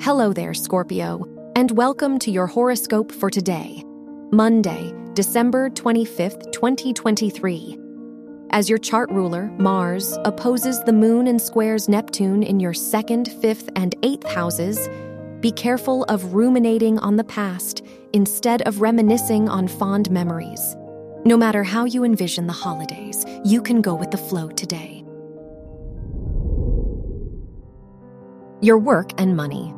Hello there, Scorpio, and welcome to your horoscope for today, Monday, December 25th, 2023. As your chart ruler, Mars, opposes the moon and squares Neptune in your second, fifth, and eighth houses, be careful of ruminating on the past instead of reminiscing on fond memories. No matter how you envision the holidays, you can go with the flow today. Your work and money.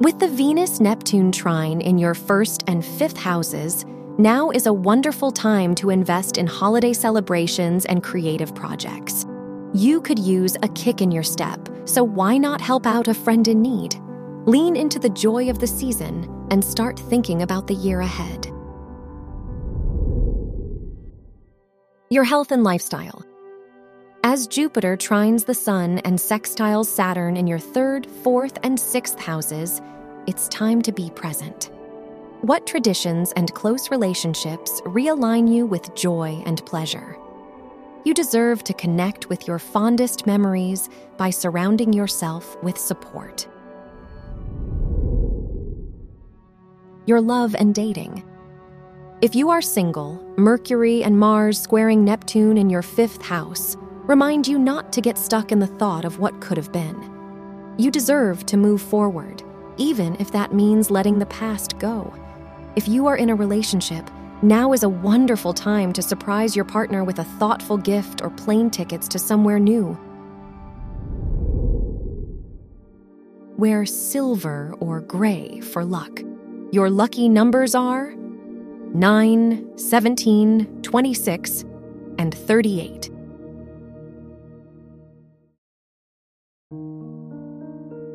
With the Venus Neptune trine in your first and fifth houses, now is a wonderful time to invest in holiday celebrations and creative projects. You could use a kick in your step, so why not help out a friend in need? Lean into the joy of the season and start thinking about the year ahead. Your health and lifestyle. As Jupiter trines the Sun and sextiles Saturn in your third, fourth, and sixth houses, it's time to be present. What traditions and close relationships realign you with joy and pleasure? You deserve to connect with your fondest memories by surrounding yourself with support. Your love and dating. If you are single, Mercury and Mars squaring Neptune in your fifth house remind you not to get stuck in the thought of what could have been. You deserve to move forward, even if that means letting the past go. If you are in a relationship, now is a wonderful time to surprise your partner with a thoughtful gift or plane tickets to somewhere new. Wear silver or gray for luck. Your lucky numbers are 9, 17, 26, and 38.